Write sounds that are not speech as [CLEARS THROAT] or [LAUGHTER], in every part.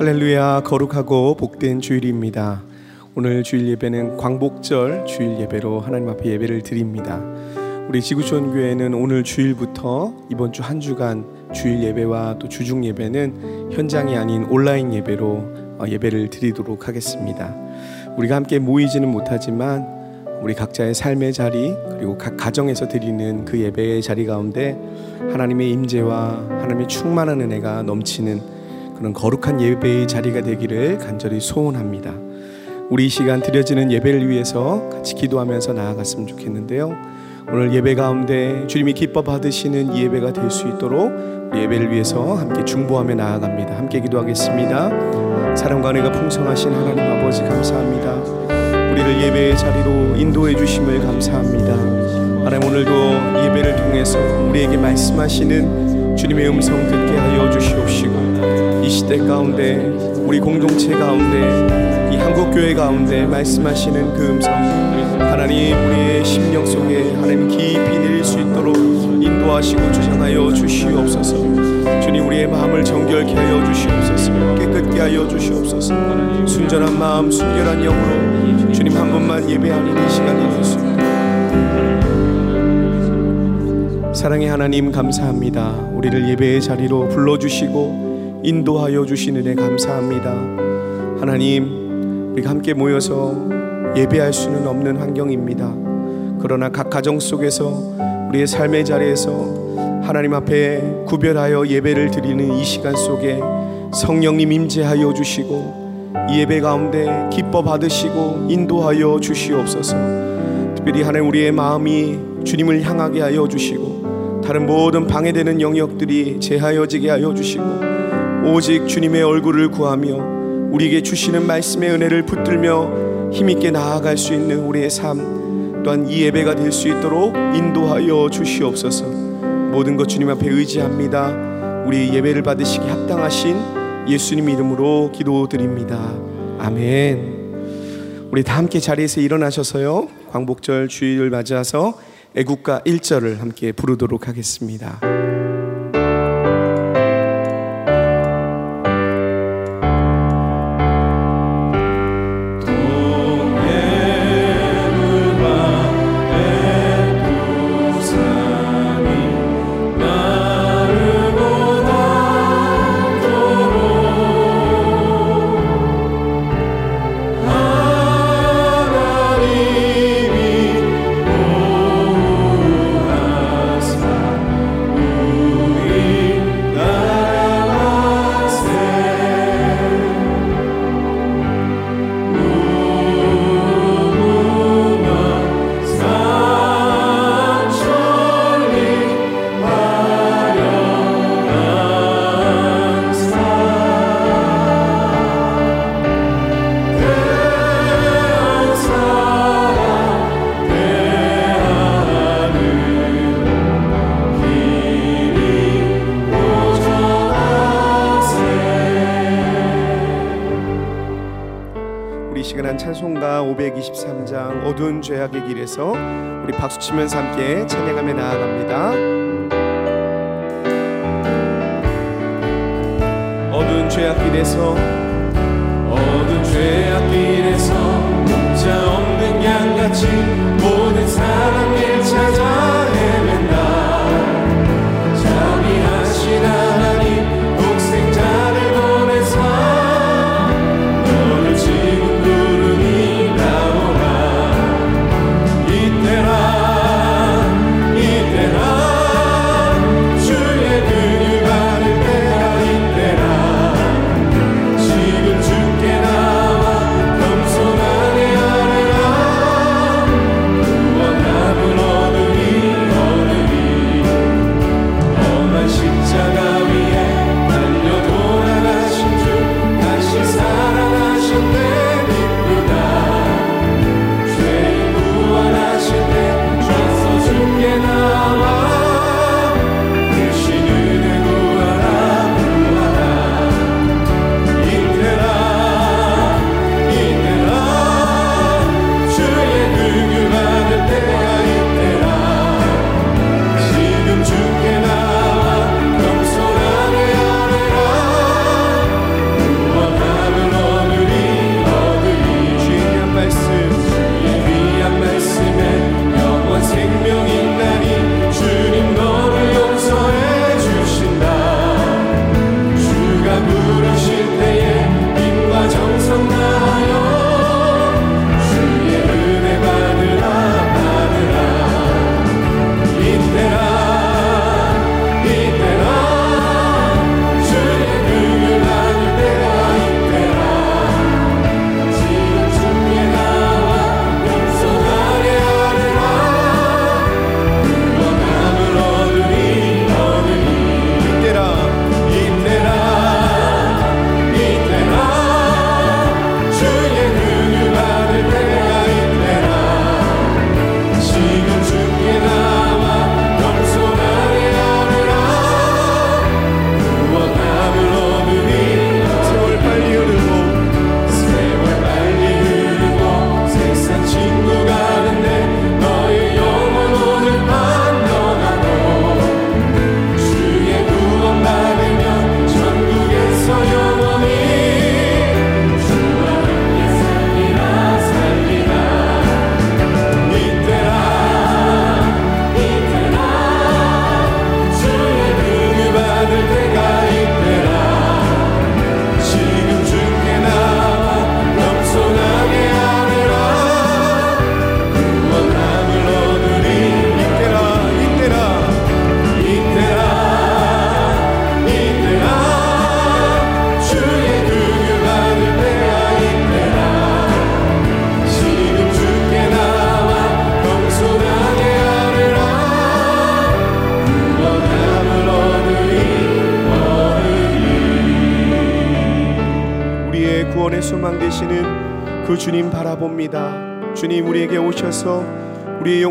할렐루야 거룩하고 복된 주일입니다. 오늘 주일 예배는 광복절 주일 예배로 하나님 앞에 예배를 드립니다. 우리 지구촌 교회는 오늘 주일부터 이번 주 한 주간 주일 예배와 또 주중 예배는 현장이 아닌 온라인 예배로 어, 예배를 드리도록 하겠습니다. 우리가 함께 모이지는 못하지만 우리 각자의 삶의 자리 그리고 각 가정에서 드리는 그 예배의 자리 가운데 하나님의 임재와 하나님의 충만한 은혜가 넘치는 그런 거룩한 예배의 자리가 되기를 간절히 소원합니다. 우리 이 시간 드려지는 예배를 위해서 같이 기도하면서 나아갔으면 좋겠는데요. 오늘 예배 가운데 주님이 기뻐 받으시는 이 예배가 될 수 있도록 예배를 위해서 함께 중보하며 나아갑니다. 함께 기도하겠습니다. 사랑과 은혜가 풍성하신 하나님 아버지 감사합니다. 우리를 예배의 자리로 인도해 주심을 감사합니다. 하나님 오늘도 예배를 통해서 우리에게 말씀하시는 주님의 음성 듣게 하여 주시옵시고 이 시대 가운데 우리 공동체 가운데 이 한국 교회 가운데 말씀하시는 그 음성 하나님 우리의 심령 속에 하나님 깊이 내릴 수 있도록 인도하시고 주장하여 주시옵소서. 주님 우리의 마음을 정결케 하여 주시옵소서. 깨끗게 하여 주시옵소서. 순전한 마음 순결한 영으로 주님 한 분만 예배하는 이 시간이 되었습니다 사랑의 하나님 감사합니다 우리를 예배의 자리로 불러주시고 인도하여 주시는 애 감사합니다. 하나님, 우리가 함께 모여서 예배할 수는 없는 환경입니다. 그러나 각 가정 속에서 우리의 삶의 자리에서 하나님 앞에 구별하여 예배를 드리는 이 시간 속에 성령님 임재하여 주시고 이 예배 가운데 기뻐 받으시고 인도하여 주시옵소서. 특별히 하나님 우리의 마음이 주님을 향하게 하여 주시고 다른 모든 방해되는 영역들이 제하여지게 하여 주시고 오직 주님의 얼굴을 구하며 우리에게 주시는 말씀의 은혜를 붙들며 힘있게 나아갈 수 있는 우리의 삶 또한 이 예배가 될 수 있도록 인도하여 주시옵소서. 모든 것 주님 앞에 의지합니다. 우리 예배를 받으시기 합당하신 예수님 이름으로 기도드립니다. 아멘. 우리 다 함께 자리에서 일어나셔서요. 광복절 주일을 맞아서 애국가 1절을 함께 부르도록 하겠습니다. 523장 어두운 죄악의 길에서 우리 박수 치면서 함께 찬양하며 나아갑니다. 어두운 죄악 길에서 어두운 죄악 길에서 목자 없는 양같이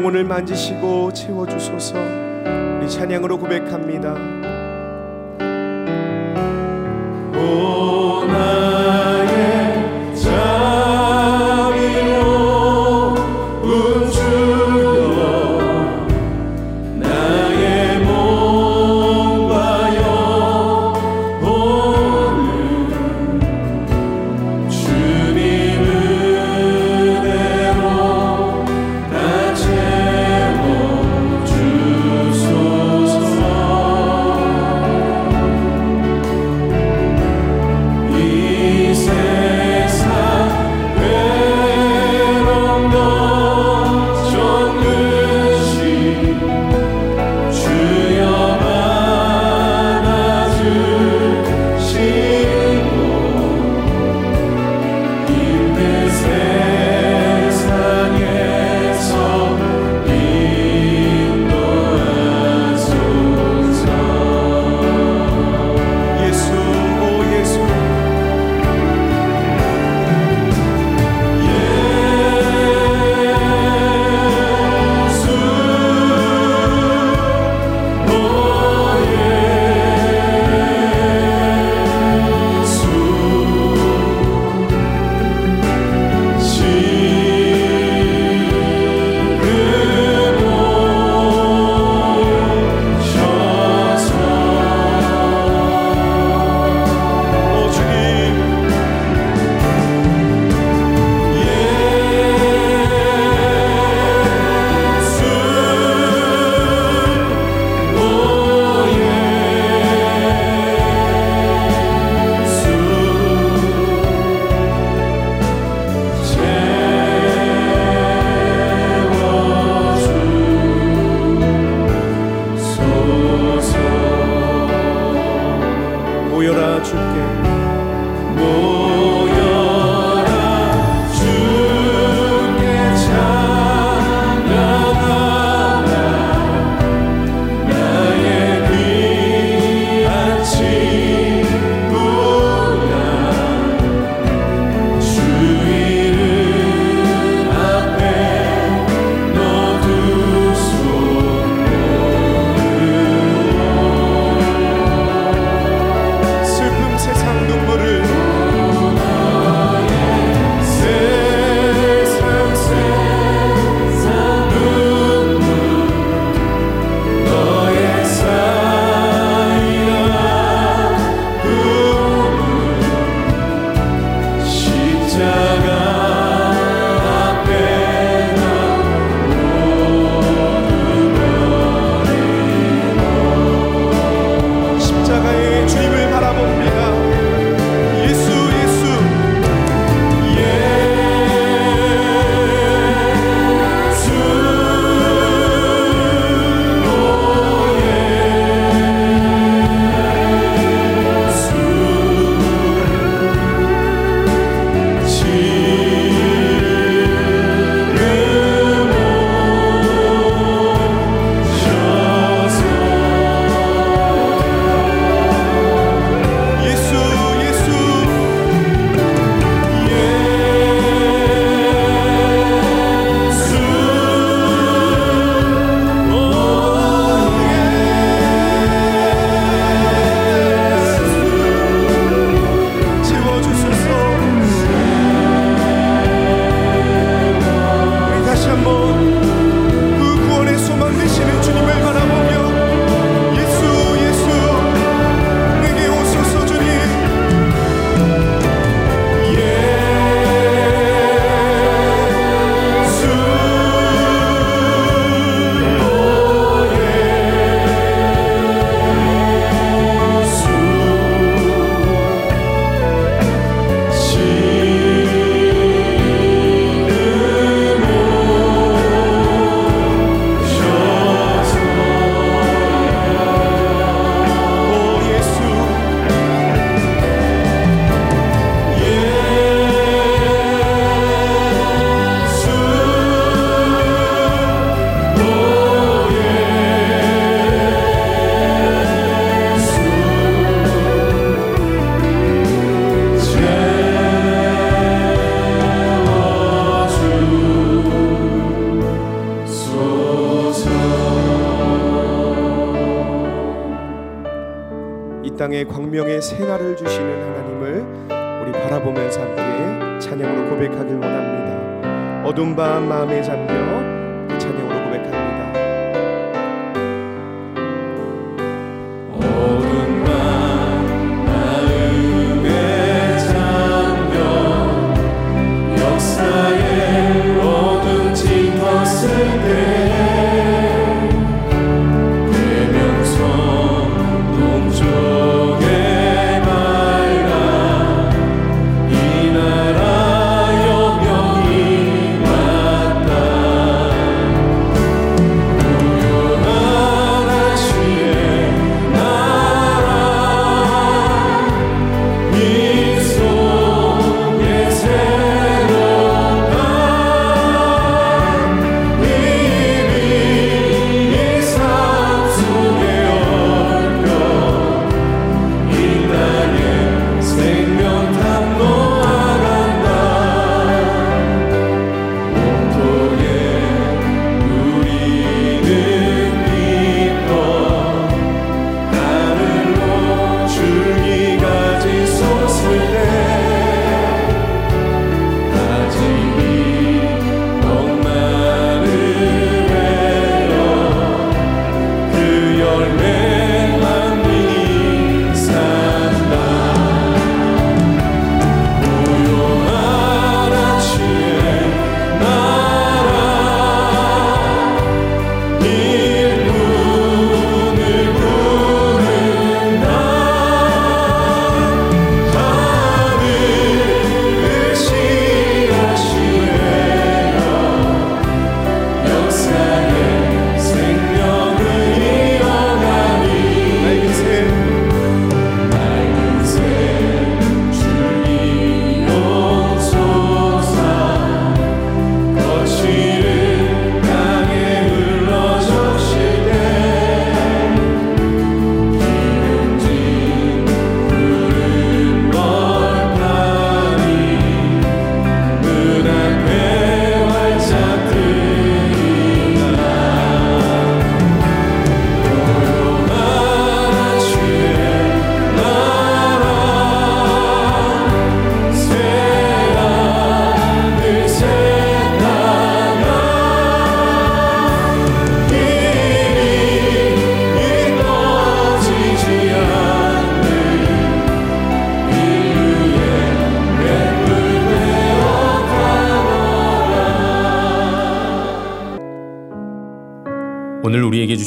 영혼을 만지시고 채워주소서 우리 찬양으로 고백합니다.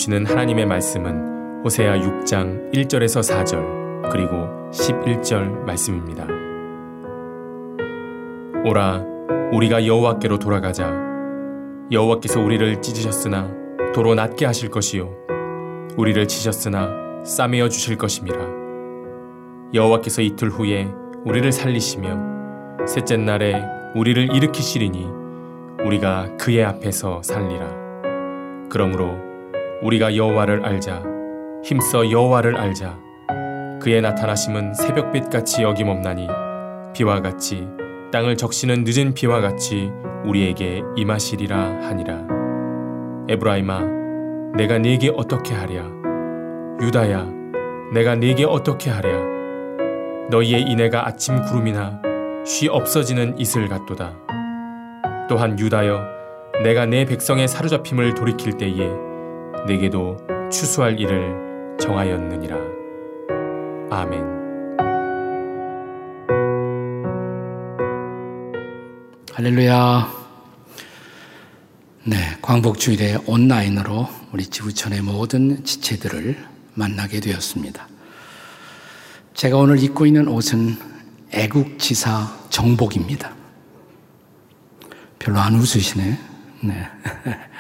주시는 하나님의 말씀은 호세아 6장 1절에서 4절 그리고 11절 말씀입니다. 오라 우리가 여호와께로 돌아가자. 여호와께서 우리를 찢으셨으나 도로 낮게 하실 것이요. 우리를 치셨으나 싸매어 주실 것임이라 여호와께서 이틀 후에 우리를 살리시며 셋째 날에 우리를 일으키시리니 우리가 그의 앞에서 살리라. 그러므로 우리가 여호와를 알자. 힘써 여호와를 알자. 그의 나타나심은 새벽빛 같이 여김없나니 비와 같이 땅을 적시는 늦은 비와 같이 우리에게 임하시리라 하니라. 에브라임아 내가 네게 어떻게 하랴? 유다야 내가 네게 어떻게 하랴? 너희의 인애가 아침 구름이나 쉬 없어지는 이슬 같도다. 또한 유다여 내가 내 백성의 사로잡힘을 돌이킬 때에 내게도 추수할 일을 정하였느니라. 아멘. 할렐루야. 네, 광복 주일에 온라인으로 우리 지구촌의 모든 지체들을 만나게 되었습니다. 제가 오늘 입고 있는 옷은 애국지사 정복입니다. 별로 안 웃으시네. 네. [LAUGHS]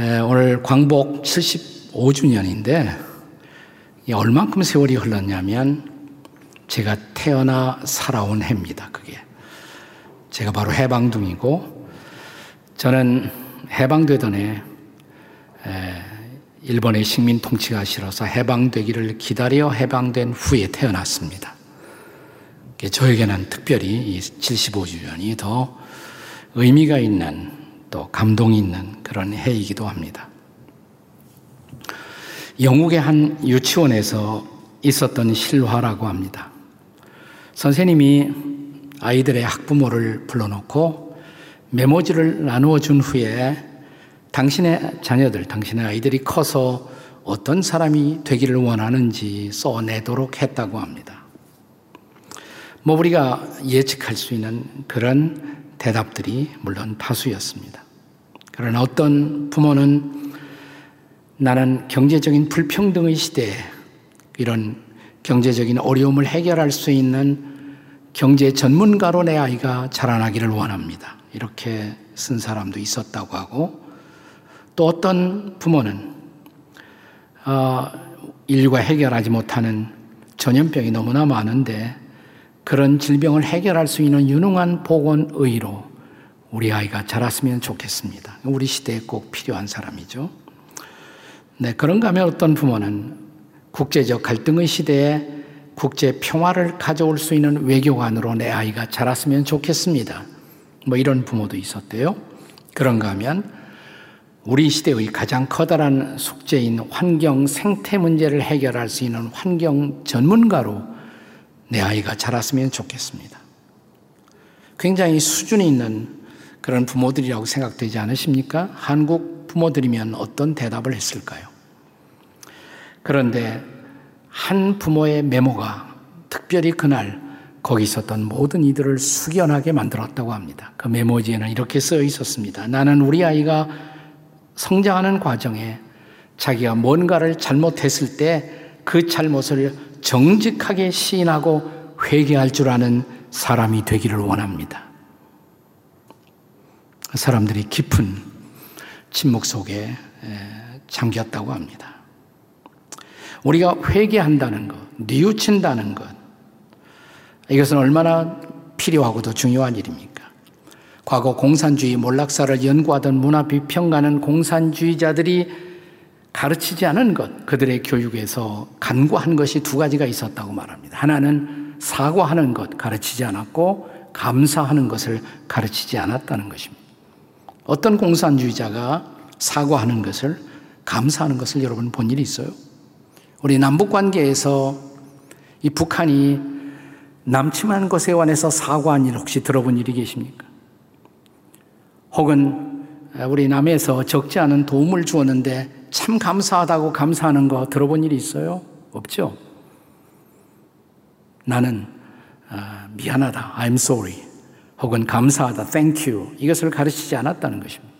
에, 오늘 광복 75주년인데 얼만큼 세월이 흘렀냐면 제가 태어나 살아온 해입니다. 그게 제가 바로 해방둥이고 저는 해방되던 해 에, 일본의 식민 통치가 싫어서 해방되기를 기다려 해방된 후에 태어났습니다. 저에게는 특별히 이 75주년이 더 의미가 있는 또 감동이 있는 그런 해이기도 합니다. 영국의 한 유치원에서 있었던 실화라고 합니다. 선생님이 아이들의 학부모를 불러놓고 메모지를 나누어 준 후에 당신의 자녀들, 당신의 아이들이 커서 어떤 사람이 되기를 원하는지 써내도록 했다고 합니다. 뭐 우리가 예측할 수 있는 그런 대답들이 물론 다수였습니다. 그러나 어떤 부모는 나는 경제적인 불평등의 시대에 이런 경제적인 어려움을 해결할 수 있는 경제 전문가로 내 아이가 자라나기를 원합니다. 이렇게 쓴 사람도 있었다고 하고 또 어떤 부모는 어, 일과 해결하지 못하는 전염병이 너무나 많은데 그런 질병을 해결할 수 있는 유능한 보건의로 우리 아이가 자랐으면 좋겠습니다. 우리 시대에 꼭 필요한 사람이죠. 네, 그런가 하면 어떤 부모는 국제적 갈등의 시대에 국제 평화를 가져올 수 있는 외교관으로 내 아이가 자랐으면 좋겠습니다. 뭐 이런 부모도 있었대요. 그런가 하면 우리 시대의 가장 커다란 숙제인 환경 생태 문제를 해결할 수 있는 환경 전문가로 내 아이가 자랐으면 좋겠습니다. 굉장히 수준이 있는 그런 부모들이라고 생각되지 않으십니까? 한국 부모들이면 어떤 대답을 했을까요? 그런데 한 부모의 메모가 특별히 그날 거기 있었던 모든 이들을 숙연하게 만들었다고 합니다. 그 메모지에는 이렇게 쓰여 있었습니다. 나는 우리 아이가 성장하는 과정에 자기가 뭔가를 잘못했을 때 그 잘못을 정직하게 시인하고 회개할 줄 아는 사람이 되기를 원합니다. 사람들이 깊은 침묵 속에 잠겼다고 합니다. 우리가 회개한다는 것, 뉘우친다는 것, 이것은 얼마나 필요하고도 중요한 일입니까? 과거 공산주의 몰락사를 연구하던 문화 비평가는 공산주의자들이 가르치지 않은 것, 그들의 교육에서 간과한 것이 두 가지가 있었다고 말합니다. 하나는 사과하는 것 가르치지 않았고 감사하는 것을 가르치지 않았다는 것입니다. 어떤 공산주의자가 사과하는 것을 감사하는 것을 여러분 본 일이 있어요? 우리 남북 관계에서 이 북한이 남침한 것에 관해서 사과한 일 혹시 들어본 일이 계십니까? 혹은 우리 남에서 적지 않은 도움을 주었는데 참 감사하다고 감사하는 거 들어본 일이 있어요? 없죠? 나는 아, 미안하다, I'm sorry, 혹은 감사하다, thank you 이것을 가르치지 않았다는 것입니다.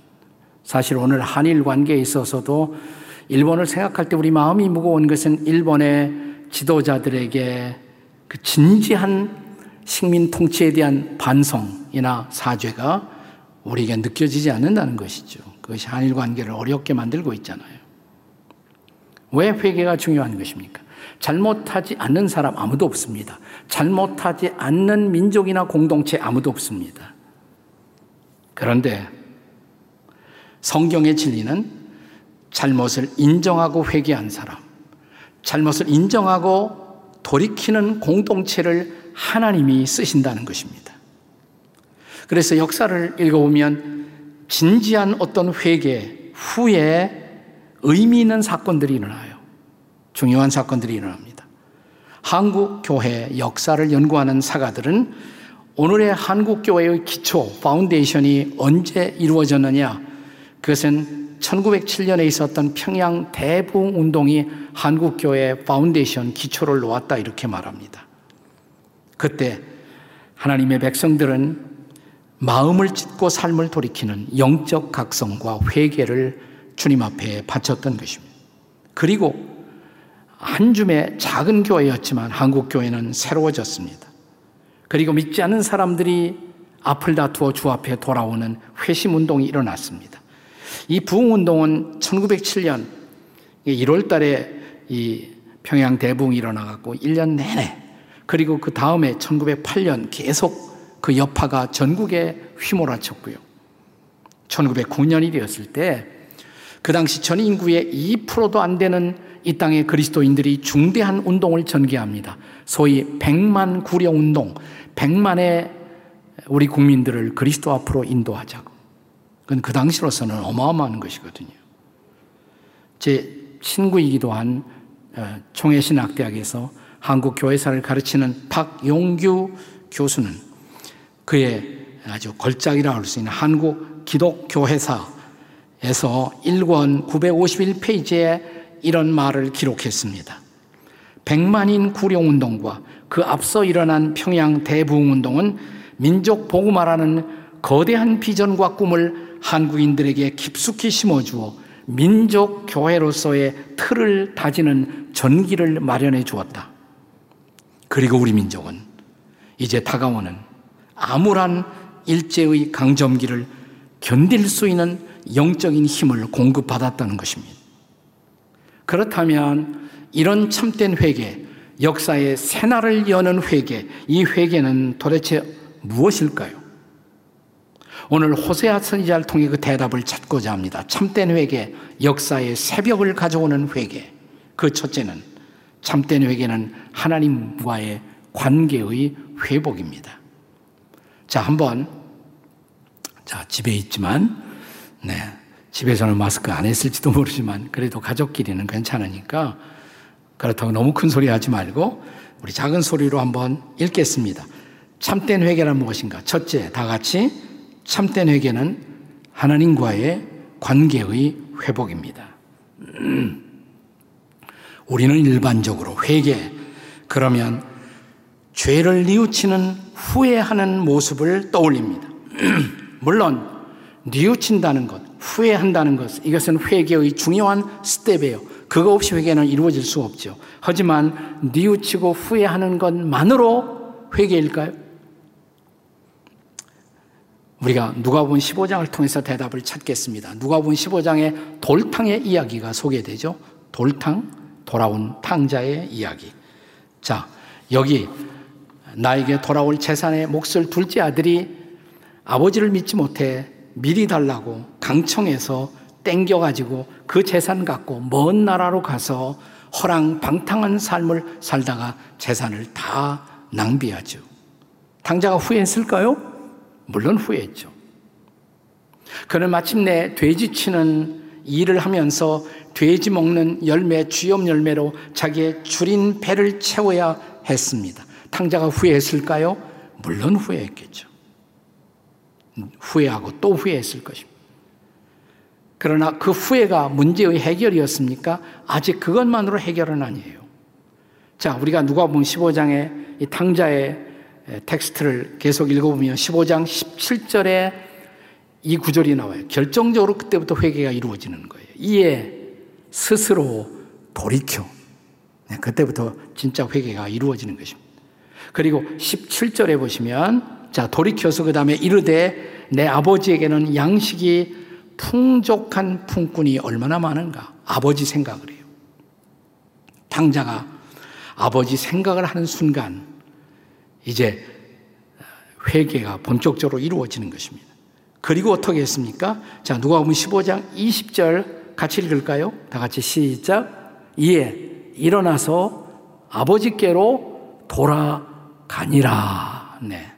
사실 오늘 한일 관계에 있어서도 일본을 생각할 때 우리 마음이 무거운 것은 일본의 지도자들에게 그 진지한 식민 통치에 대한 반성이나 사죄가 우리에게 느껴지지 않는다는 것이죠. 그것이 한일 관계를 어렵게 만들고 있잖아요. 왜 회개가 중요한 것입니까? 잘못하지 않는 사람 아무도 없습니다. 잘못하지 않는 민족이나 공동체 아무도 없습니다. 그런데 성경의 진리는 잘못을 인정하고 회개한 사람, 잘못을 인정하고 돌이키는 공동체를 하나님이 쓰신다는 것입니다. 그래서 역사를 읽어보면 진지한 어떤 회개 후에 의미 있는 사건들이 일어나요. 중요한 사건들이 일어납니다. 한국 교회 역사를 연구하는 사가들은 오늘의 한국 교회의 기초 foundation이 언제 이루어졌느냐? 그것은 1907년에 있었던 평양 대부흥 운동이 한국 교회 파운데이션 기초를 놓았다 이렇게 말합니다. 그때 하나님의 백성들은 마음을 찢고 삶을 돌이키는 영적 각성과 회개를 주님 앞에 바쳤던 것입니다. 그리고 한 줌의 작은 교회였지만 한국 교회는 새로워졌습니다. 그리고 믿지 않는 사람들이 앞을 다투어 주 앞에 돌아오는 회심 운동이 일어났습니다. 이 부흥 운동은 1907년 1월 달에 이 평양 대붕이 일어나갖고 1년 내내 그리고 그 다음에 1908년 계속 그 여파가 전국에 휘몰아쳤고요. 1909년이 되었을 때 그 당시 전 인구의 2%도 안 되는 이 땅의 그리스도인들이 중대한 운동을 전개합니다. 소위 백만 구려 운동, 백만의 우리 국민들을 그리스도 앞으로 인도하자고. 그건 그 당시로서는 어마어마한 것이거든요. 제 친구이기도 한 어, 총회신학대학에서 한국 교회사를 가르치는 박용규 교수는 그의 아주 걸작이라 할 수 있는 한국 기독교회사 에서 1권 951페이지에 이런 말을 기록했습니다. 백만인 구룡운동과 그 앞서 일어난 평양 대부흥운동은 민족 복음화라는 거대한 비전과 꿈을 한국인들에게 깊숙이 심어주어 민족 교회로서의 틀을 다지는 전기를 마련해 주었다. 그리고 우리 민족은 이제 다가오는 암울한 일제의 강점기를 견딜 수 있는 영적인 힘을 공급받았다는 것입니다. 그렇다면 이런 참된 회개, 역사의 새날을 여는 회개, 이 회개는 도대체 무엇일까요? 오늘 호세아 선지자를 통해 그 대답을 찾고자 합니다. 참된 회개, 역사의 새벽을 가져오는 회개. 그 첫째는 참된 회개는 하나님과의 관계의 회복입니다. 자, 한번 자, 집에 있지만 네. 집에서는 마스크 안 했을지도 모르지만 그래도 가족끼리는 괜찮으니까 그렇다고 너무 큰 소리 하지 말고 우리 작은 소리로 한번 읽겠습니다. 참된 회개란 무엇인가? 첫째, 다 같이 참된 회개는 하나님과의 관계의 회복입니다. [CLEARS THROAT] 우리는 일반적으로 회개, 그러면 죄를 뉘우치는 후회하는 모습을 떠올립니다. [CLEARS THROAT] 물론, 뉘우친다는 것, 후회한다는 것, 이것은 회개의 중요한 스텝이에요. 그거 없이 회개는 이루어질 수 없죠. 하지만 뉘우치고 후회하는 것만으로 회개일까요? 우리가 누가복음 15장을 통해서 대답을 찾겠습니다. 누가복음 15장에 돌탕의 이야기가 소개되죠. 돌탕, 돌아온 탕자의 이야기. 자, 여기 나에게 돌아올 재산의 몫을 둘째 아들이 아버지를 믿지 못해 미리 달라고 강청에서 땡겨가지고 그 재산 갖고 먼 나라로 가서 허랑 방탕한 삶을 살다가 재산을 다 낭비하죠. 당자가 후회했을까요? 물론 후회했죠. 그는 마침내 돼지 치는 일을 하면서 돼지 먹는 열매, 쥐염 열매로 자기의 줄인 배를 채워야 했습니다. 탕자가 후회했을까요? 물론 후회했겠죠. 후회하고 또 후회했을 것입니다. 그러나 그 후회가 문제의 해결이었습니까? 아직 그것만으로 해결은 아니에요. 자, 우리가 누가 보면 15장의 이 탕자의 텍스트를 계속 읽어보면 15장 17절에 이 구절이 나와요. 결정적으로 그때부터 회개가 이루어지는 거예요. 이에 스스로 돌이켜. 네, 그때부터 진짜 회개가 이루어지는 것입니다. 그리고 17절에 보시면 자, 돌이켜서 그 다음에 이르되 내 아버지에게는 양식이 풍족한 품꾼이 얼마나 많은가. 아버지 생각을 해요. 당자가 아버지 생각을 하는 순간 이제 회개가 본격적으로 이루어지는 것입니다. 그리고 어떻게 했습니까? 자, 누가 보면 15장 20절 같이 읽을까요? 다 같이 시작. 이에 일어나서 아버지께로 돌아가니라. 네.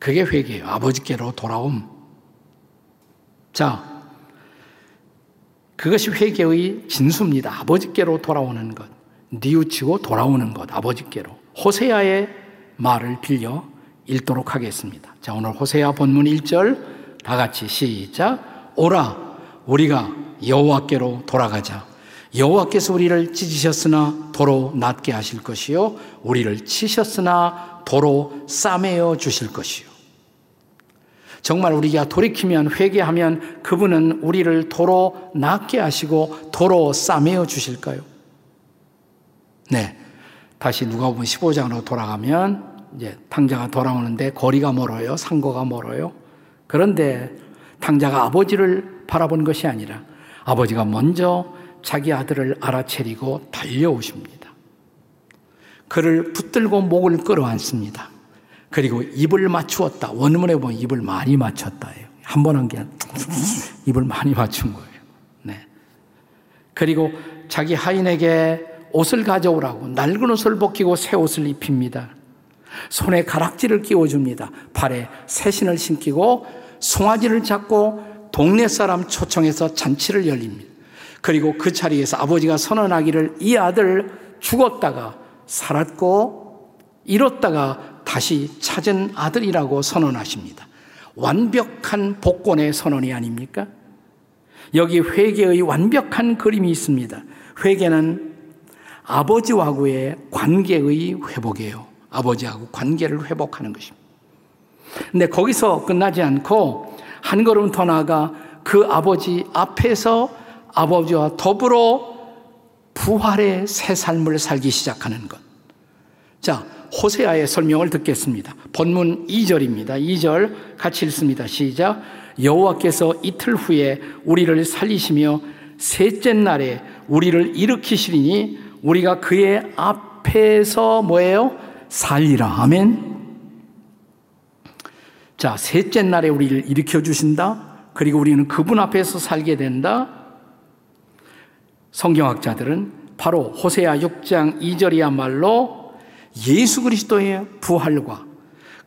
그게 회개예요. 아버지께로 돌아옴. 자, 그것이 회개의 진수입니다. 아버지께로 돌아오는 것. 뉘우치고 돌아오는 것. 아버지께로. 호세아의 말을 빌려 읽도록 하겠습니다. 자, 오늘 호세아 본문 1절 다 같이 시작. 오라 우리가 여호와께로 돌아가자. 여호와께서 우리를 찢으셨으나 도로 낫게 하실 것이요 우리를 치셨으나 도로 싸매어 주실 것이요 정말 우리가 돌이키면 회개하면 그분은 우리를 도로 낫게 하시고 도로 싸매어 주실까요? 네. 다시 누가 보면 15장으로 돌아가면 이제 탕자가 돌아오는데 거리가 멀어요. 상거가 멀어요. 그런데 탕자가 아버지를 바라본 것이 아니라 아버지가 먼저 자기 아들을 알아채리고 달려오십니다. 그를 붙들고 목을 끌어안습니다. 그리고 입을 맞추었다. 원문에 보면 입을 많이 맞췄다. 한번 한게 [LAUGHS] 입을 많이 맞춘 거예요. 네. 그리고 자기 하인에게 옷을 가져오라고 낡은 옷을 벗기고 새 옷을 입힙니다. 손에 가락지를 끼워줍니다. 발에 새신을 신기고 송아지를 잡고 동네 사람 초청해서 잔치를 열립니다. 그리고 그 자리에서 아버지가 선언하기를 이 아들 죽었다가 살았고 잃었다가 다시 찾은 아들이라고 선언하십니다. 완벽한 복권의 선언이 아닙니까? 여기 회개의 완벽한 그림이 있습니다. 회개는 아버지와의 관계의 회복이에요. 아버지하고 관계를 회복하는 것입니다. 근데 거기서 끝나지 않고 한 걸음 더 나아가 그 아버지 앞에서 아버지와 더불어 부활의 새 삶을 살기 시작하는 것. 자, 호세아의 설명을 듣겠습니다. 본문 2절입니다. 2절 같이 읽습니다. 시작. 여호와께서 이틀 후에 우리를 살리시며 셋째 날에 우리를 일으키시리니 우리가 그의 앞에서 뭐예요? 살리라. 아멘. 자, 셋째 날에 우리를 일으켜 주신다. 그리고 우리는 그분 앞에서 살게 된다. 성경학자들은 바로 호세아 6장 2절이야말로 예수 그리스도의 부활과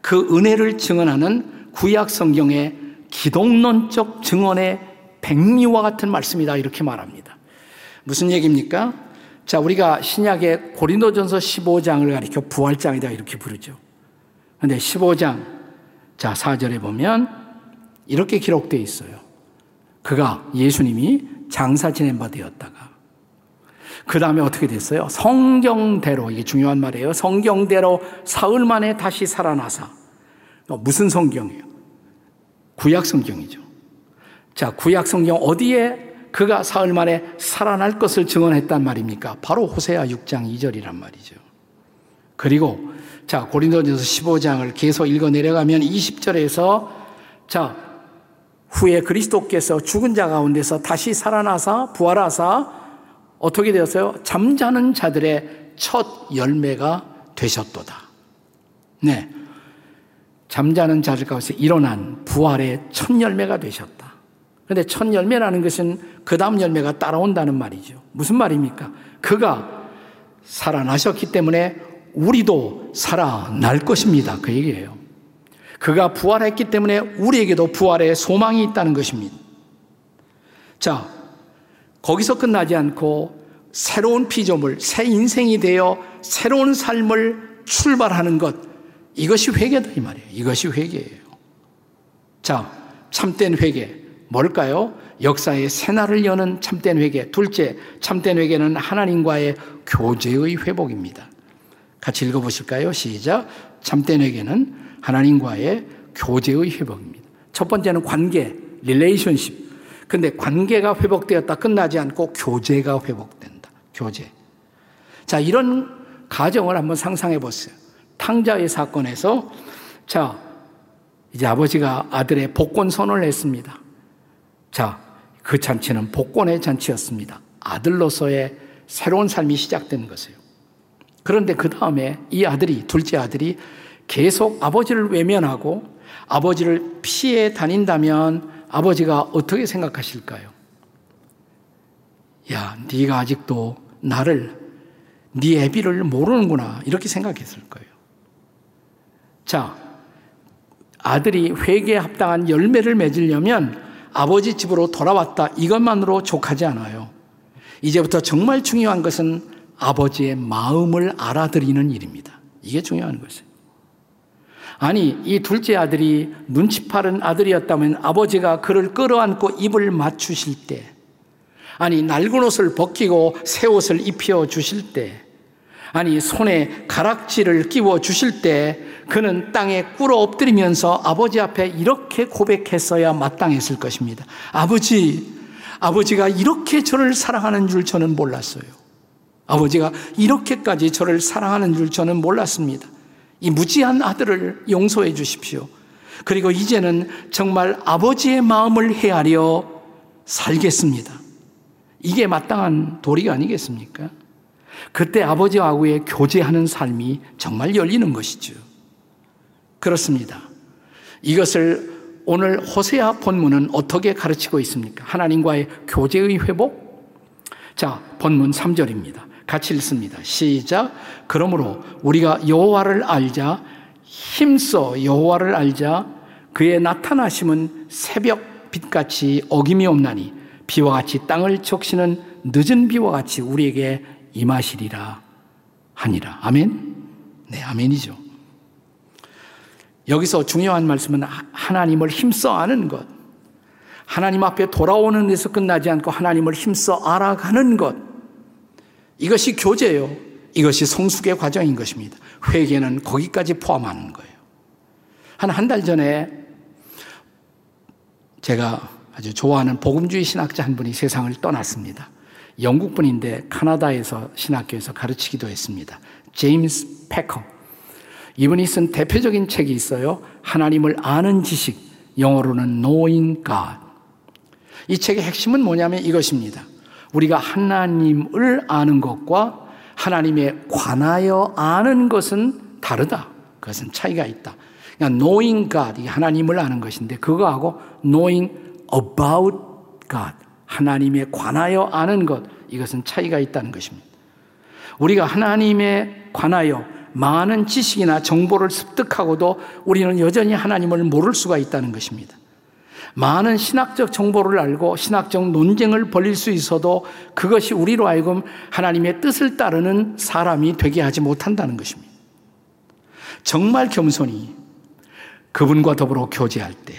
그 은혜를 증언하는 구약 성경의 기독론적 증언의 백미와 같은 말씀이다 이렇게 말합니다. 무슨 얘기입니까? 자, 우리가 신약의 고린도전서 15장을 가리켜 부활장이다 이렇게 부르죠. 근데 15장 자, 4절에 보면 이렇게 기록되어 있어요. 그가 예수님이 장사 지낸 바 되었다가 그 다음에 어떻게 됐어요? 성경대로 이게 중요한 말이에요. 성경대로 사흘 만에 다시 살아나사 무슨 성경이에요? 구약 성경이죠. 자, 구약 성경 어디에 그가 사흘 만에 살아날 것을 증언했단 말입니까? 바로 호세아 6장 2절이란 말이죠. 그리고 자, 고린도전서 15장을 계속 읽어 내려가면 20절에서 자, 후에 그리스도께서 죽은 자 가운데서 다시 살아나사 부활하사 어떻게 되었어요? 잠자는 자들의 첫 열매가 되셨도다. 네. 잠자는 자들 가운데 일어난 부활의 첫 열매가 되셨다. 근데 첫 열매라는 것은 그 다음 열매가 따라온다는 말이죠. 무슨 말입니까? 그가 살아나셨기 때문에 우리도 살아날 것입니다. 그 얘기예요. 그가 부활했기 때문에 우리에게도 부활의 소망이 있다는 것입니다. 자, 거기서 끝나지 않고 새로운 피조물, 새 인생이 되어 새로운 삶을 출발하는 것, 이것이 회개다 이 말이에요. 이것이 회개예요. 자, 참된 회개 뭘까요? 역사의 새날을 여는 참된 회개. 둘째, 참된 회개는 하나님과의 교제의 회복입니다. 같이 읽어보실까요? 시작. 참된 회개는 하나님과의 교제의 회복입니다. 첫 번째는 관계, 릴레이션십. 근데 관계가 회복되었다 끝나지 않고 교제가 회복된다. 교제. 자, 이런 가정을 한번 상상해 보세요. 탕자의 사건에서 자, 이제 아버지가 아들의 복권 선언을 했습니다. 자, 그 잔치는 복권의 잔치였습니다. 아들로서의 새로운 삶이 시작된 것이에요. 그런데 그 다음에 이 아들이, 둘째 아들이 계속 아버지를 외면하고 아버지를 피해 다닌다면 아버지가 어떻게 생각하실까요? 야, 네가 아직도 나를 네 애비를 모르는구나 이렇게 생각했을 거예요. 자, 아들이 회개에 합당한 열매를 맺으려면 아버지 집으로 돌아왔다 이것만으로 족하지 않아요. 이제부터 정말 중요한 것은 아버지의 마음을 알아들이는 일입니다. 이게 중요한 것이에요. 아니, 이 둘째 아들이 눈치 파른 아들이었다면 아버지가 그를 끌어안고 입을 맞추실 때, 아니, 낡은 옷을 벗기고 새 옷을 입혀 주실 때, 아니, 손에 가락지를 끼워 주실 때, 그는 땅에 꿇어 엎드리면서 아버지 앞에 이렇게 고백했어야 마땅했을 것입니다. 아버지, 아버지가 이렇게 저를 사랑하는 줄 저는 몰랐어요. 아버지가 이렇게까지 저를 사랑하는 줄 저는 몰랐습니다. 이 무지한 아들을 용서해 주십시오. 그리고 이제는 정말 아버지의 마음을 헤아려 살겠습니다. 이게 마땅한 도리가 아니겠습니까? 그때 아버지하고의 교제하는 삶이 정말 열리는 것이죠. 그렇습니다. 이것을 오늘 호세아 본문은 어떻게 가르치고 있습니까? 하나님과의 교제의 회복? 자, 본문 3절입니다. 같이 읽습니다. 시작. 그러므로 우리가 여호와를 알자 힘써 여호와를 알자 그의 나타나심은 새벽 빛같이 어김이 없나니 비와 같이 땅을 적시는 늦은 비와 같이 우리에게 임하시리라 하니라. 아멘? 네, 아멘이죠. 여기서 중요한 말씀은 하나님을 힘써 아는 것. 하나님 앞에 돌아오는 데서 끝나지 않고 하나님을 힘써 알아가는 것. 이것이 교제예요. 이것이 성숙의 과정인 것입니다. 회개는 거기까지 포함하는 거예요. 한 한 달 전에 제가 아주 좋아하는 복음주의 신학자 한 분이 세상을 떠났습니다. 영국 분인데 카나다에서 신학교에서 가르치기도 했습니다. 제임스 패커. 이분이 쓴 대표적인 책이 있어요. 하나님을 아는 지식. 영어로는 Knowing God. 이 책의 핵심은 뭐냐면 이것입니다. 우리가 하나님을 아는 것과 하나님에 관하여 아는 것은 다르다. 그것은 차이가 있다. 그러니까 knowing God, 하나님을 아는 것인데 그거하고 knowing about God, 하나님에 관하여 아는 것, 이것은 차이가 있다는 것입니다. 우리가 하나님에 관하여 많은 지식이나 정보를 습득하고도 우리는 여전히 하나님을 모를 수가 있다는 것입니다. 많은 신학적 정보를 알고 신학적 논쟁을 벌릴 수 있어도 그것이 우리로 하여금 하나님의 뜻을 따르는 사람이 되게 하지 못한다는 것입니다. 정말 겸손히 그분과 더불어 교제할 때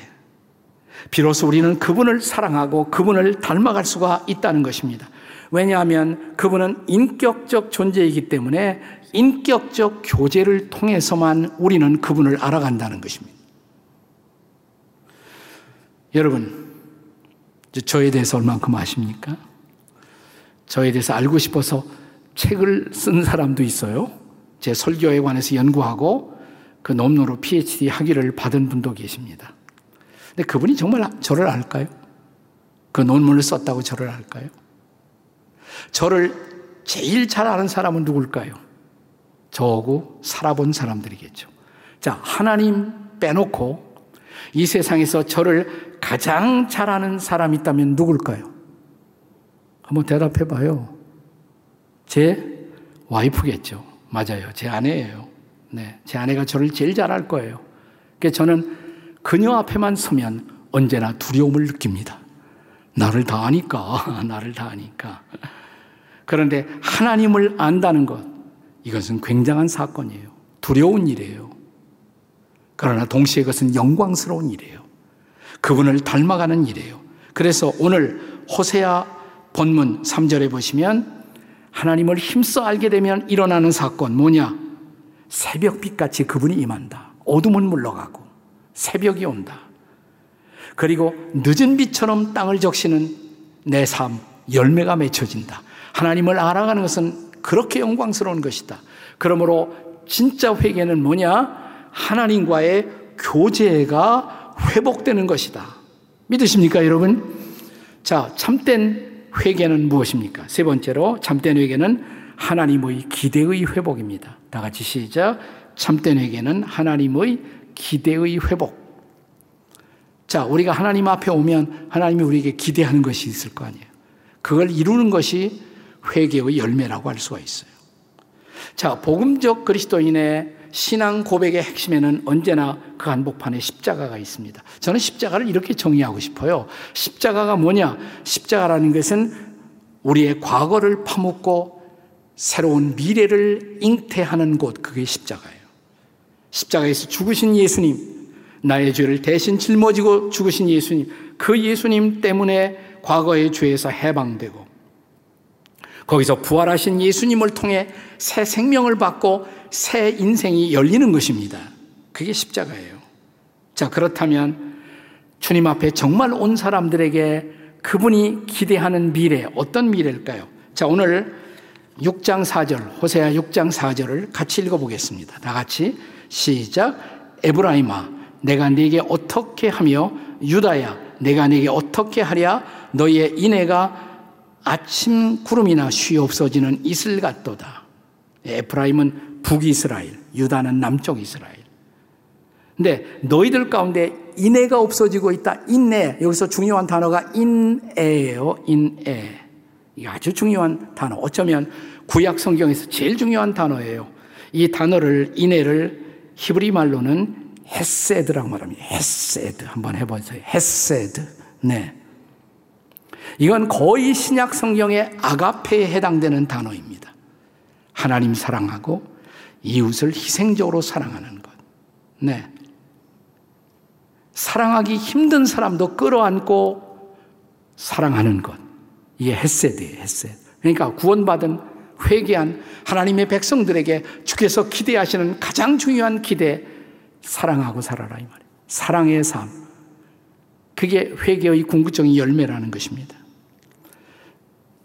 비로소 우리는 그분을 사랑하고 그분을 닮아갈 수가 있다는 것입니다. 왜냐하면 그분은 인격적 존재이기 때문에 인격적 교제를 통해서만 우리는 그분을 알아간다는 것입니다. 여러분, 저에 대해서 얼만큼 아십니까? 저에 대해서 알고 싶어서 책을 쓴 사람도 있어요. 제 설교에 관해서 연구하고 그 논문으로 PhD 학위를 받은 분도 계십니다. 근데 그분이 정말 저를 알까요? 그 논문을 썼다고 저를 알까요? 저를 제일 잘 아는 사람은 누굴까요? 저하고 살아본 사람들이겠죠. 자, 하나님 빼놓고 이 세상에서 저를 가장 잘 아는 사람이 있다면 누굴까요? 한번 대답해 봐요. 제 와이프겠죠. 맞아요. 제 아내예요. 네. 제 아내가 저를 제일 잘알 거예요. 그러니까 저는 그녀 앞에만 서면 언제나 두려움을 느낍니다. 나를 다 아니까, [LAUGHS] 나를 다 아니까. 그런데 하나님을 안다는 것, 이것은 굉장한 사건이에요. 두려운 일이에요. 그러나 동시에 그것은 영광스러운 일이에요. 그분을 닮아가는 일이에요. 그래서 오늘 호세아 본문 3절에 보시면 하나님을 힘써 알게 되면 일어나는 사건 뭐냐? 새벽빛 같이 그분이 임한다. 어둠은 물러가고 새벽이 온다. 그리고 늦은 빛처럼 땅을 적시는 내 삶, 열매가 맺혀진다. 하나님을 알아가는 것은 그렇게 영광스러운 것이다. 그러므로 진짜 회개는 뭐냐? 하나님과의 교제가 회복되는 것이다. 믿으십니까, 여러분? 자, 참된 회개는 무엇입니까? 세 번째로 참된 회개는 하나님의 기대의 회복입니다. 다 같이 시작. 참된 회개는 하나님의 기대의 회복. 자, 우리가 하나님 앞에 오면 하나님이 우리에게 기대하는 것이 있을 거 아니에요. 그걸 이루는 것이 회개의 열매라고 할 수가 있어요. 자, 복음적 그리스도인의 신앙 고백의 핵심에는 언제나 그 한복판에 십자가가 있습니다. 저는 십자가를 이렇게 정의하고 싶어요. 십자가가 뭐냐? 십자가라는 것은 우리의 과거를 파묻고 새로운 미래를 잉태하는 곳, 그게 십자가예요. 십자가에서 죽으신 예수님, 나의 죄를 대신 짊어지고 죽으신 예수님, 그 예수님 때문에 과거의 죄에서 해방되고, 거기서 부활하신 예수님을 통해 새 생명을 받고 새 인생이 열리는 것입니다. 그게 십자가예요. 자, 그렇다면 주님 앞에 정말 온 사람들에게 그분이 기대하는 미래, 어떤 미래일까요? 자, 오늘 6장 4절, 호세아 6장 4절을 같이 읽어보겠습니다. 다 같이 시작. 에브라임아, 내가 네게 어떻게 하며 유다야, 내가 네게 어떻게 하랴? 너의 인애가 아침 구름이나 쉬 없어지는 이슬 같도다. 에프라임은 북이스라엘, 유다는 남쪽 이스라엘. 근데 너희들 가운데 인애가 없어지고 있다. 인애. 여기서 중요한 단어가 인애예요. 인애. 이 아주 중요한 단어. 어쩌면 구약 성경에서 제일 중요한 단어예요. 이 단어를 인애를 히브리 말로는 헤세드라고 말합니다. 헤세드 한번 해보세요. 헤세드. 네. 이건 거의 신약 성경의 아가페에 해당되는 단어입니다. 하나님 사랑하고 이웃을 희생적으로 사랑하는 것. 네. 사랑하기 힘든 사람도 끌어안고 사랑하는 것. 이게 햇세드예요, 햇세드. 그러니까 구원받은 회개한 하나님의 백성들에게 주께서 기대하시는 가장 중요한 기대, 사랑하고 살아라 이 말이에요. 사랑의 삶. 그게 회개의 궁극적인 열매라는 것입니다.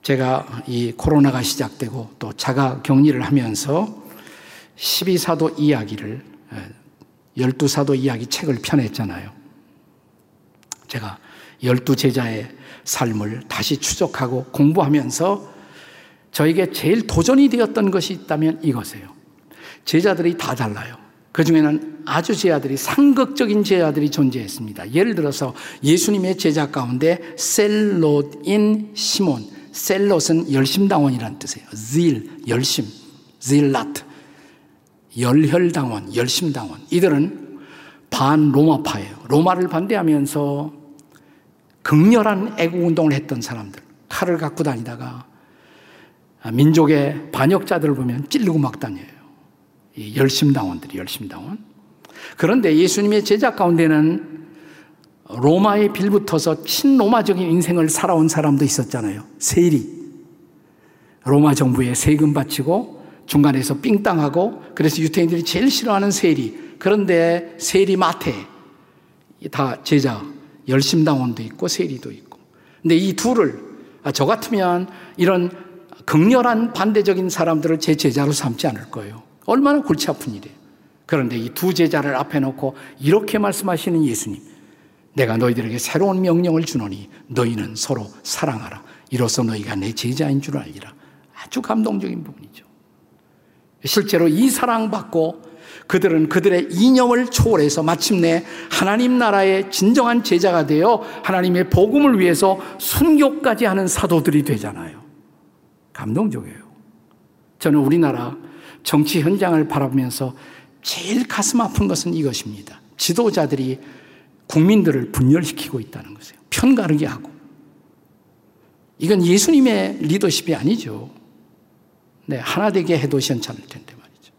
제가 이 코로나가 시작되고 또 자가 격리를 하면서 12사도 이야기를 12사도 이야기 책을 펴냈잖아요. 제가 12제자의 삶을 다시 추적하고 공부하면서 저에게 제일 도전이 되었던 것이 있다면 이것이에요. 제자들이 다 달라요. 그 중에는 아주 제자들이 상극적인 제자들이 존재했습니다. 예를 들어서 예수님의 제자 가운데 셀롯인 시몬, 셀롯은 열심당원이라는 뜻이에요. zeal, 열심, zealot, 열혈당원, 열심당원. 이들은 반 로마파예요. 로마를 반대하면서 극렬한 애국운동을 했던 사람들. 칼을 갖고 다니다가 민족의 반역자들을 보면 찔르고 막 다녀요. 열심당원들이 열심당원. 그런데 예수님의 제자 가운데는 로마에 빌붙어서 친로마적인 인생을 살아온 사람도 있었잖아요. 세리. 로마 정부에 세금 바치고 중간에서 삥땅하고 그래서 유태인들이 제일 싫어하는 세리. 그런데 세리 마태. 다 제자. 열심당원도 있고 세리도 있고. 근데 이 둘을 아, 저 같으면 이런 극렬한 반대적인 사람들을 제 제자로 삼지 않을 거예요. 얼마나 골치 아픈 일이에요. 그런데 이 두 제자를 앞에 놓고 이렇게 말씀하시는 예수님. 내가 너희들에게 새로운 명령을 주노니 너희는 서로 사랑하라. 이로써 너희가 내 제자인 줄 알리라. 아주 감동적인 부분이죠. 실제로 이 사랑받고 그들은 그들의 이념을 초월해서 마침내 하나님 나라의 진정한 제자가 되어 하나님의 복음을 위해서 순교까지 하는 사도들이 되잖아요. 감동적이에요. 저는 우리나라 정치 현장을 바라보면서 제일 가슴 아픈 것은 이것입니다. 지도자들이 국민들을 분열시키고 있다는 것이에요. 편가르게 하고. 이건 예수님의 리더십이 아니죠. 네, 하나 되게 해도 괜찮을 텐데 말이죠.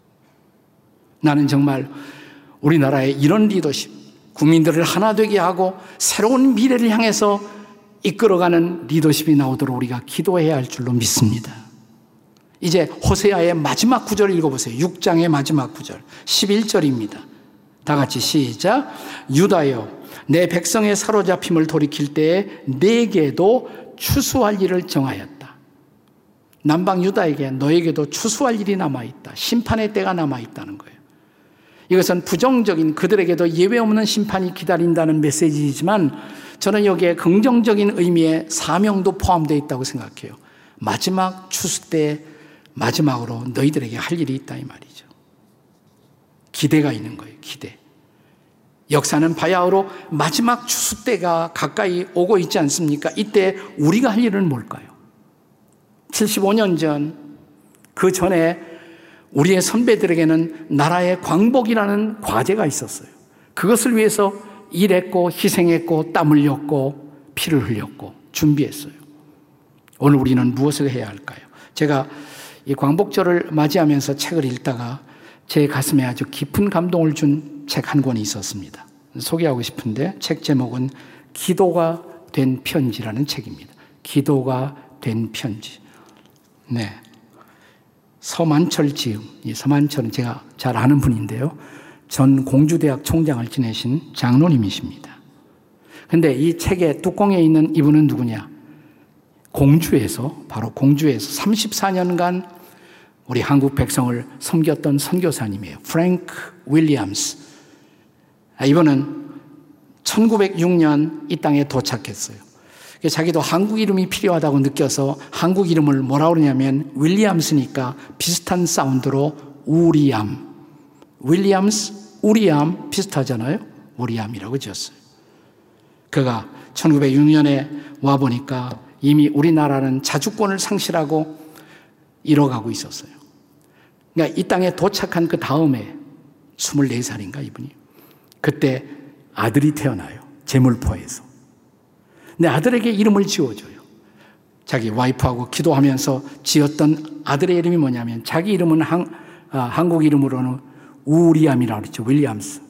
나는 정말 우리나라의 이런 리더십, 국민들을 하나 되게 하고 새로운 미래를 향해서 이끌어가는 리더십이 나오도록 우리가 기도해야 할 줄로 믿습니다. 이제 호세아의 마지막 구절 읽어보세요. 6장의 마지막 구절. 11절입니다. 다 같이 시작. 유다여, 내 백성의 사로잡힘을 돌이킬 때에 내게도 추수할 일을 정하였다. 남방 유다에게 너에게도 추수할 일이 남아있다. 심판의 때가 남아있다는 거예요. 이것은 부정적인 그들에게도 예외 없는 심판이 기다린다는 메시지이지만 저는 여기에 긍정적인 의미의 사명도 포함되어 있다고 생각해요. 마지막 추수 때 마지막으로 너희들에게 할 일이 있다 이 말이죠. 기대가 있는 거예요. 기대. 역사는 바야흐로 마지막 추수 때가 가까이 오고 있지 않습니까? 이때 우리가 할 일은 뭘까요? 75년 전, 그 전에 우리의 선배들에게는 나라의 광복이라는 과제가 있었어요. 그것을 위해서 일했고, 희생했고, 땀 흘렸고, 피를 흘렸고, 준비했어요. 오늘 우리는 무엇을 해야 할까요? 제가 이 광복절을 맞이하면서 책을 읽다가 제 가슴에 아주 깊은 감동을 준 책 한 권이 있었습니다. 소개하고 싶은데 책 제목은 기도가 된 편지라는 책입니다. 기도가 된 편지. 네. 서만철 지음. 이 서만철은 제가 잘 아는 분인데요. 전 공주대학 총장을 지내신 장로님이십니다. 근데 이 책의 뚜껑에 있는 이분은 누구냐? 공주에서, 바로 공주에서 34년간 우리 한국 백성을 섬겼던 선교사님이에요. 프랭크 윌리엄스. 아, 이분은 1906년 이 땅에 도착했어요. 자기도 한국 이름이 필요하다고 느껴서 한국 이름을 뭐라 그러냐면 윌리엄스니까 비슷한 사운드로 우리암. 윌리엄스, 우리암 비슷하잖아요. 우리암이라고 지었어요. 그가 1906년에 와 보니까 이미 우리나라는 자주권을 상실하고 잃어가고 있었어요. 그러니까 이 땅에 도착한 그 다음에 24살인가 이분이. 그때 아들이 태어나요. 제물포에서. 내 아들에게 이름을 지어줘요. 자기 와이프하고 기도하면서 지었던 아들의 이름이 뭐냐면 자기 이름은 한, 아, 한국 이름으로는 우리암이라고 그랬죠. 윌리엄스.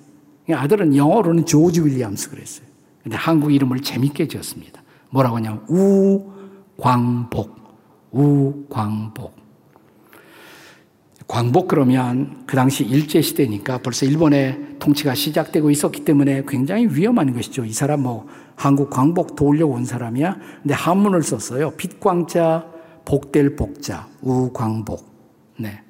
아들은 영어로는 조지 윌리엄스 그랬어요. 근데 한국 이름을 재밌게 지었습니다. 뭐라고 하냐면 우광복. 우광복. 광복 그러면 그 당시 일제 시대니까 벌써 일본의 통치가 시작되고 있었기 때문에 굉장히 위험한 것이죠. 이 사람 뭐 한국 광복 도우려고 온 사람이야. 근데 한문을 썼어요. 빛광자, 복될 복자, 우광복. 네.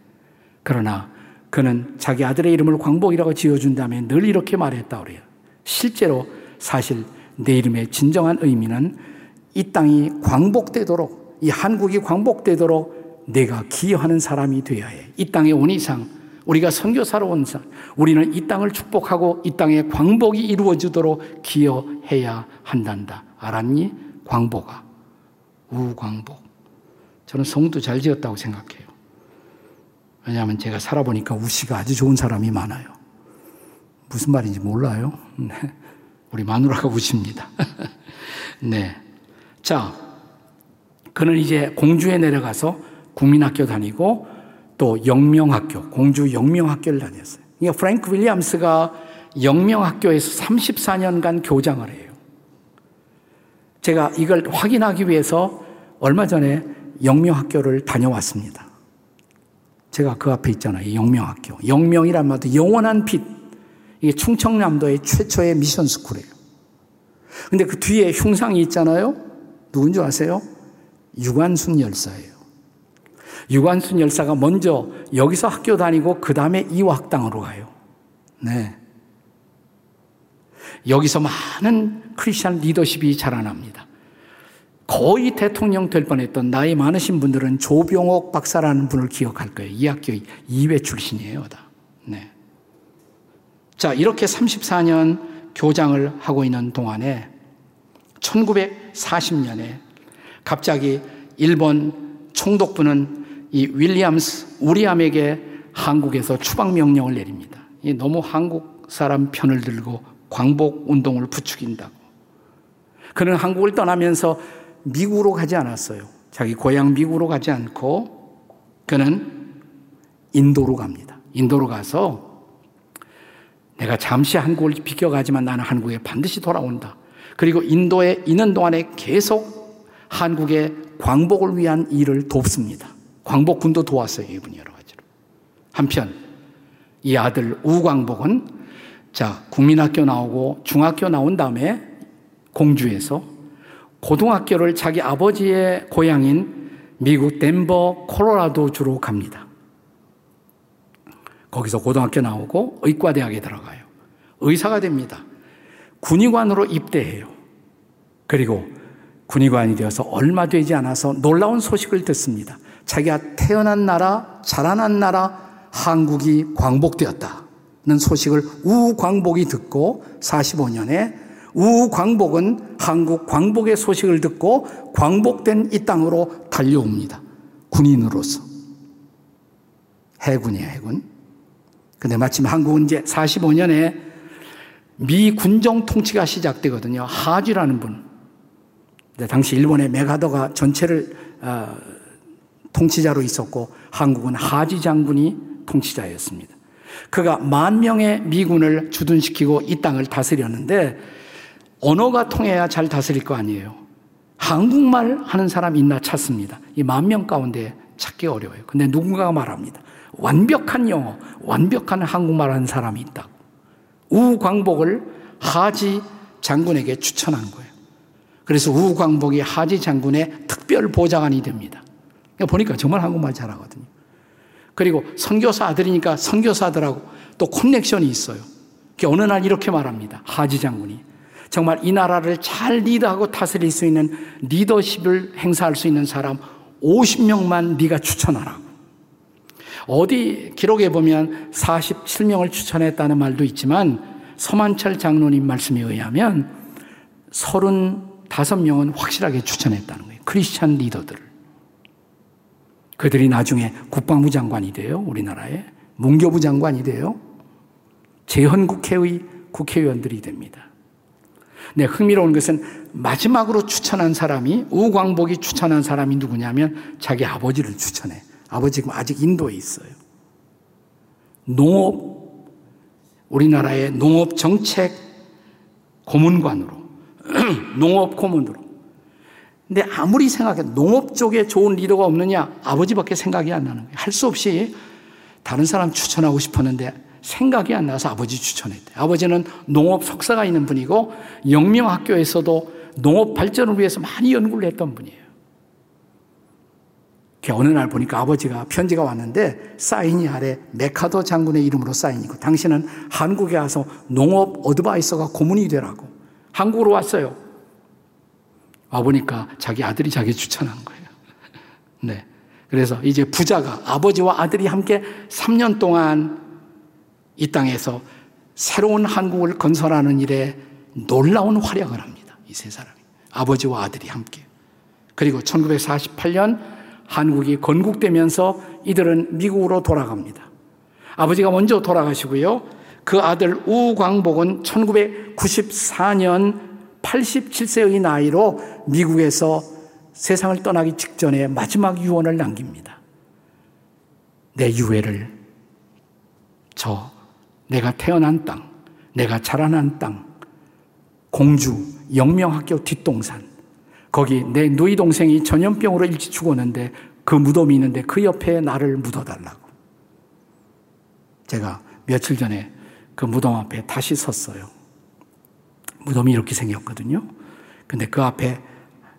그러나 그는 자기 아들의 이름을 광복이라고 지어준 다음에 늘 이렇게 말했다 그래요. 실제로 사실 내 이름의 진정한 의미는 이 땅이 광복되도록, 이 한국이 광복되도록 내가 기여하는 사람이 되어야 해. 이 땅에 온 이상, 우리가 선교사로 온 이상, 우리는 이 땅을 축복하고 이 땅에 광복이 이루어지도록 기여해야 한단다. 알았니? 광복아. 우광복. 저는 성도 잘 지었다고 생각해요. 왜냐하면 제가 살아보니까 우씨가 아주 좋은 사람이 많아요. 무슨 말인지 몰라요. [LAUGHS] 네. 우리 마누라가 우씨입니다. [LAUGHS] 네. 자, 그는 이제 공주에 내려가서 국민학교 다니고 또 영명학교, 공주 영명학교를 다녔어요. 이게 프랭크 윌리엄스가 영명학교에서 34년간 교장을 해요. 제가 이걸 확인하기 위해서 얼마 전에 영명학교를 다녀왔습니다. 제가 그 앞에 있잖아요. 영명학교. 영명이란 말도 영원한 빛. 이게 충청남도의 최초의 미션 스쿨이에요. 근데 그 뒤에 흉상이 있잖아요. 누군 줄 아세요? 유관순 열사예요. 유관순 열사가 먼저 여기서 학교 다니고 그 다음에 이화학당으로 가요. 네. 여기서 많은 크리스천 리더십이 자라납니다. 거의 대통령 될 뻔했던 나이 많으신 분들은 조병옥 박사라는 분을 기억할 거예요. 이 학교 2회 출신이에요. 다. 네. 자, 이렇게 34년 교장을 하고 있는 동안에 1940년에 갑자기 일본 총독부는 이 윌리엄스 우리암에게 한국에서 추방 명령을 내립니다. 너무 한국 사람 편을 들고 광복 운동을 부추긴다고. 그는 한국을 떠나면서 미국으로 가지 않았어요. 자기 고향 미국으로 가지 않고 그는 인도로 갑니다. 인도로 가서 내가 잠시 한국을 비켜가지만 나는 한국에 반드시 돌아온다. 그리고 인도에 있는 동안에 계속 한국의 광복을 위한 일을 돕습니다. 광복군도 도왔어요. 이분이 여러 가지로. 한편 이 아들 우광복은 자 국민학교 나오고 중학교 나온 다음에 공주에서 고등학교를 자기 아버지의 고향인 미국 덴버 콜로라도 주로 갑니다. 거기서 고등학교 나오고 의과대학에 들어가요. 의사가 됩니다. 군의관으로 입대해요. 그리고 군의관이 되어서 얼마 되지 않아서 놀라운 소식을 듣습니다. 자기가 태어난 나라, 자라난 나라, 한국이 광복되었다는 소식을 우광복이 듣고 45년에 우광복은 한국 광복의 소식을 듣고 광복된 이 땅으로 달려옵니다. 군인으로서. 해군이에요, 해군. 근데 마침 한국은 이제 45년에 미 군정 통치가 시작되거든요. 하지라는 분. 근데 당시 일본의 메가더가 전체를 어, 통치자로 있었고 한국은 하지 장군이 통치자였습니다. 그가 만 명의 미군을 주둔시키고 이 땅을 다스렸는데 언어가 통해야 잘 다스릴 거 아니에요. 한국말 하는 사람 있나 찾습니다. 이 만 명 가운데 찾기 어려워요. 근데 누군가가 말합니다. 완벽한 영어, 완벽한 한국말 하는 사람이 있다고. 우광복을 하지 장군에게 추천한 거예요. 그래서 우광복이 하지 장군의 특별 보좌관이 됩니다. 보니까 정말 한국말 잘하거든요. 그리고 선교사 아들이니까 선교사들하고 또 커넥션이 있어요. 어느 날 이렇게 말합니다. 하지 장군이. 정말 이 나라를 잘 리드하고 다스릴 수 있는 리더십을 행사할 수 있는 사람 50명만 네가 추천하라. 어디 기록에 보면 47명을 추천했다는 말도 있지만 서만철 장로님 말씀에 의하면 35명은 확실하게 추천했다는 거예요. 크리스찬 리더들을. 그들이 나중에 국방부 장관이 돼요. 우리나라에. 문교부 장관이 돼요. 재헌국회의 국회의원들이 됩니다. 네, 흥미로운 것은 마지막으로 추천한 사람이 우광복이 추천한 사람이 누구냐면 자기 아버지를 추천해. 아버지가 아직 인도에 있어요. 농업 우리나라의 농업 정책 고문관으로 [CLEARS THROAT] 농업 고문으로. 근데 아무리 생각해 농업 쪽에 좋은 리더가 없느냐 아버지밖에 생각이 안 나는 거예요. 할 수 없이 다른 사람 추천하고 싶었는데 생각이 안 나서 아버지 추천했대. 아버지는 농업 석사가 있는 분이고 영명학교에서도 농업 발전을 위해서 많이 연구를 했던 분이에요. 어느 날 보니까 아버지가 편지가 왔는데 사인이 아래 메카도 장군의 이름으로 사인이고 당신은 한국에 와서 농업 어드바이서가 고문이 되라고 한국으로 왔어요. 와보니까 자기 아들이 자기 추천한 거예요. 네. 그래서 이제 부자가 아버지와 아들이 함께 3년 동안 이 땅에서 새로운 한국을 건설하는 일에 놀라운 활약을 합니다. 이 세 사람이. 아버지와 아들이 함께. 그리고 1948년 한국이 건국되면서 이들은 미국으로 돌아갑니다. 아버지가 먼저 돌아가시고요. 그 아들 우광복은 1994년 87세의 나이로 미국에서 세상을 떠나기 직전에 마지막 유언을 남깁니다. 내 유해를 저 내가 태어난 땅, 내가 자라난 땅, 공주 영명학교 뒷동산 거기 내 누이 동생이 전염병으로 일찍 죽었는데 그 무덤이 있는데 그 옆에 나를 묻어달라고. 제가 며칠 전에 그 무덤 앞에 다시 섰어요. 무덤이 이렇게 생겼거든요. 근데 그 앞에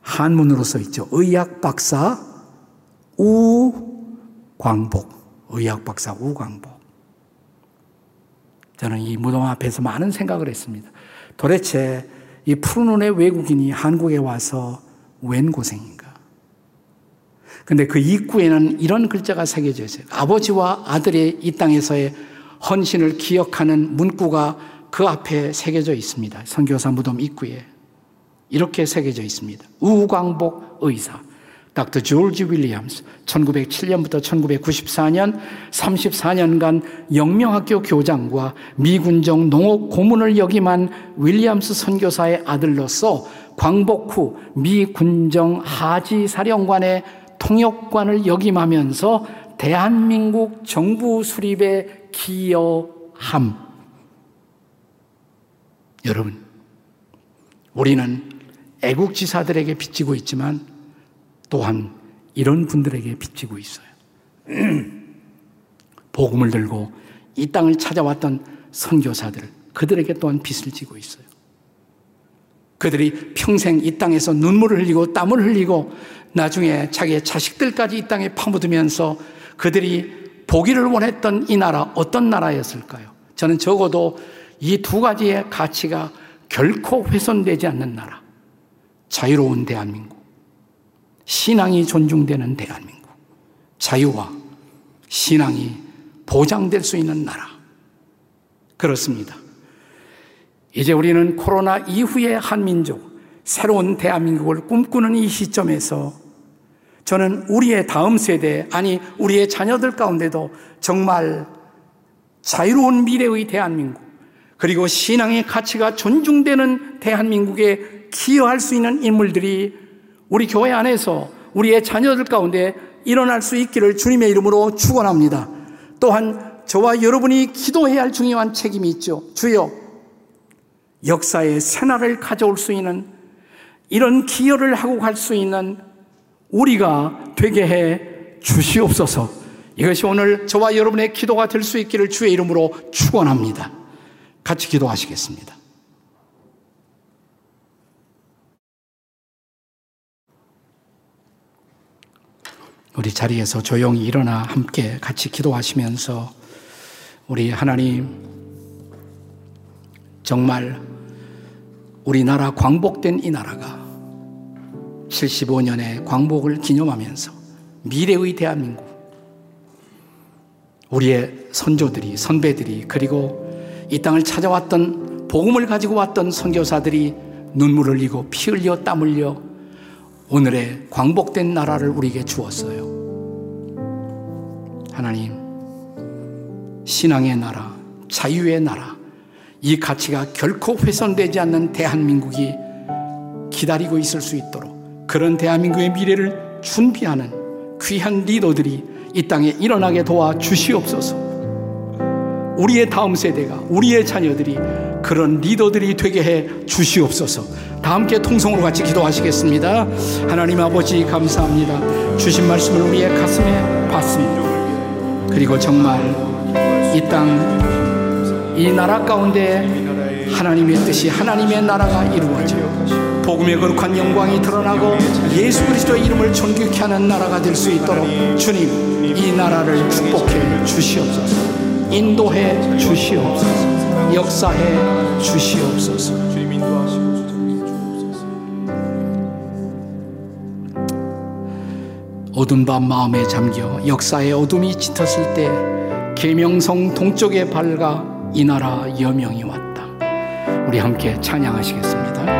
한문으로 써 있죠. 의학 박사 우광복. 의학 박사 우광복. 저는 이 무덤 앞에서 많은 생각을 했습니다. 도대체 이 푸른 눈의 외국인이 한국에 와서 웬 고생인가? 근데 그 입구에는 이런 글자가 새겨져 있어요. 아버지와 아들의 이 땅에서의 헌신을 기억하는 문구가 그 앞에 새겨져 있습니다. 선교사 무덤 입구에. 이렇게 새겨져 있습니다. 우광복 의사. 닥터 조지 윌리엄스 1907년부터 1994년 34년간 영명학교 교장과 미군정 농업 고문을 역임한 윌리엄스 선교사의 아들로서 광복 후 미군정 하지 사령관의 통역관을 역임하면서 대한민국 정부 수립에 기여함. 여러분, 우리는 애국지사들에게 빚지고 있지만 또한 이런 분들에게 빚지고 있어요. [CLEARS THROAT] 복음을 들고 이 땅을 찾아왔던 선교사들, 그들에게 또한 빚을 지고 있어요. 그들이 평생 이 땅에서 눈물을 흘리고 땀을 흘리고 나중에 자기의 자식들까지 이 땅에 파묻으면서 그들이 보기를 원했던 이 나라 어떤 나라였을까요? 저는 적어도 이 두 가지의 가치가 결코 훼손되지 않는 나라. 자유로운 대한민국. 신앙이 존중되는 대한민국. 자유와 신앙이 보장될 수 있는 나라. 그렇습니다. 이제 우리는 코로나 이후의 한민족, 새로운 대한민국을 꿈꾸는 이 시점에서 저는 우리의 다음 세대, 아니, 우리의 자녀들 가운데도 정말 자유로운 미래의 대한민국, 그리고 신앙의 가치가 존중되는 대한민국에 기여할 수 있는 인물들이 우리 교회 안에서 우리의 자녀들 가운데 일어날 수 있기를 주님의 이름으로 축원합니다. 또한 저와 여러분이 기도해야 할 중요한 책임이 있죠. 주여 역사의 새날을 가져올 수 있는 이런 기여를 하고 갈 수 있는 우리가 되게 해 주시옵소서. 이것이 오늘 저와 여러분의 기도가 될 수 있기를 주의 이름으로 축원합니다. 같이 기도하시겠습니다. 우리 자리에서 조용히 일어나 함께 같이 기도하시면서 우리 하나님 정말 우리나라 광복된 이 나라가 75년의 광복을 기념하면서 미래의 대한민국 우리의 선조들이 선배들이 그리고 이 땅을 찾아왔던 복음을 가지고 왔던 선교사들이 눈물을 흘리고 피 흘려 땀 흘려 오늘의 광복된 나라를 우리에게 주었어요. 하나님, 신앙의 나라, 자유의 나라, 이 가치가 결코 훼손되지 않는 대한민국이 기다리고 있을 수 있도록 그런 대한민국의 미래를 준비하는 귀한 리더들이 이 땅에 일어나게 도와 주시옵소서. 우리의 다음 세대가 우리의 자녀들이 그런 리더들이 되게 해 주시옵소서. 다 함께 통성으로 같이 기도하시겠습니다. 하나님 아버지 감사합니다. 주신 말씀을 우리의 가슴에 받습니다. 그리고 정말 이 땅 이 나라 가운데 하나님의 뜻이 하나님의 나라가 이루어져 복음의 거룩한 영광이 드러나고 예수 그리스도의 이름을 존귀케 하는 나라가 될 수 있도록 주님 이 나라를 축복해 주시옵소서 인도해 주시옵소서 역사해 주시옵소서 주님 인도하시고. 어둠 밤 마음에 잠겨 역사의 어둠이 짙었을 때 계명성 동쪽에 밝아 이 나라 여명이 왔다. 우리 함께 찬양하시겠습니다.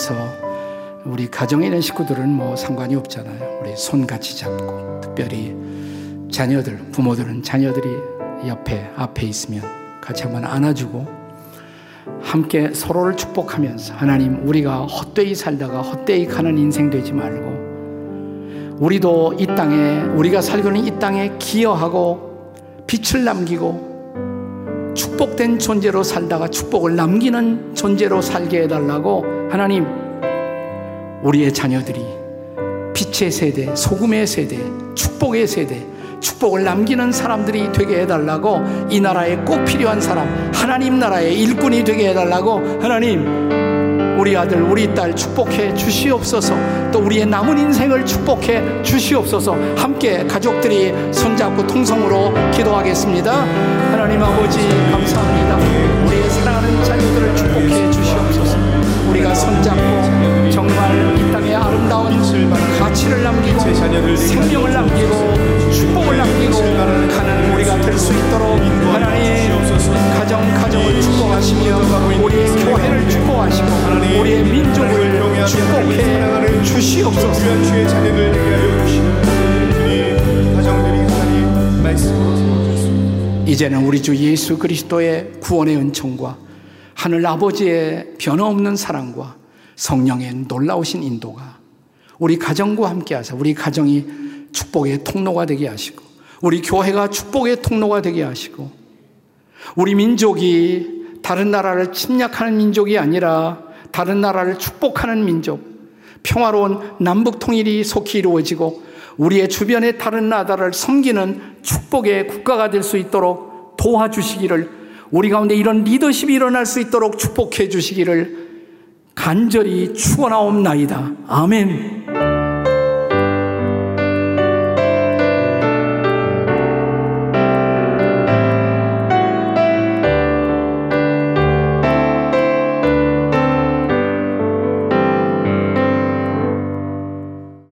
각 가정에서 우리 가정에 있는 식구들은 뭐 상관이 없잖아요. 우리 손 같이 잡고 특별히 자녀들, 부모들은 자녀들이 옆에 앞에 있으면 같이 한번 안아주고 함께 서로를 축복하면서 하나님 우리가 헛되이 살다가 헛되이 가는 인생 되지 말고 우리도 이 땅에 우리가 살고 있는 이 땅에 기여하고 빛을 남기고 축복된 존재로 살다가 축복을 남기는 존재로 살게 해달라고 하나님 우리의 자녀들이 빛의 세대, 소금의 세대, 축복의 세대, 축복을 남기는 사람들이 되게 해달라고 이 나라에 꼭 필요한 사람, 하나님 나라의 일꾼이 되게 해달라고 하나님 우리 아들, 우리 딸 축복해 주시옵소서. 또 우리의 남은 인생을 축복해 주시옵소서. 함께 가족들이 손잡고 통성으로 기도하겠습니다. 하나님 아버지 감사합니다. 사랑하는 자녀들을 축복해 주시옵소서. 우리가 손잡고 정말 이 땅에 아름다운 가치를 남기고 생명을 남기고 축복을 남기고 가는 우리가 될 수 있도록 하나님 가정 가정을 축복하시며 우리 교회를 축복하시고 우리의 민족을 축복해 주시옵소서. 주의 자녀들 되게 하여 주시는 우리 가정들이 하나님 들어주셨습니다. 이제는 우리 주 예수 그리스도의 구원의 은총과 하늘 아버지의 변함없는 사랑과 성령의 놀라우신 인도가 우리 가정과 함께 하사 우리 가정이 축복의 통로가 되게 하시고 우리 교회가 축복의 통로가 되게 하시고 우리 민족이 다른 나라를 침략하는 민족이 아니라 다른 나라를 축복하는 민족 평화로운 남북 통일이 속히 이루어지고 우리의 주변의 다른 나라를 섬기는 축복의 국가가 될 수 있도록 도와주시기를 우리 가운데 이런 리더십이 일어날 수 있도록 축복해 주시기를 간절히 축원하옵나이다. 아멘.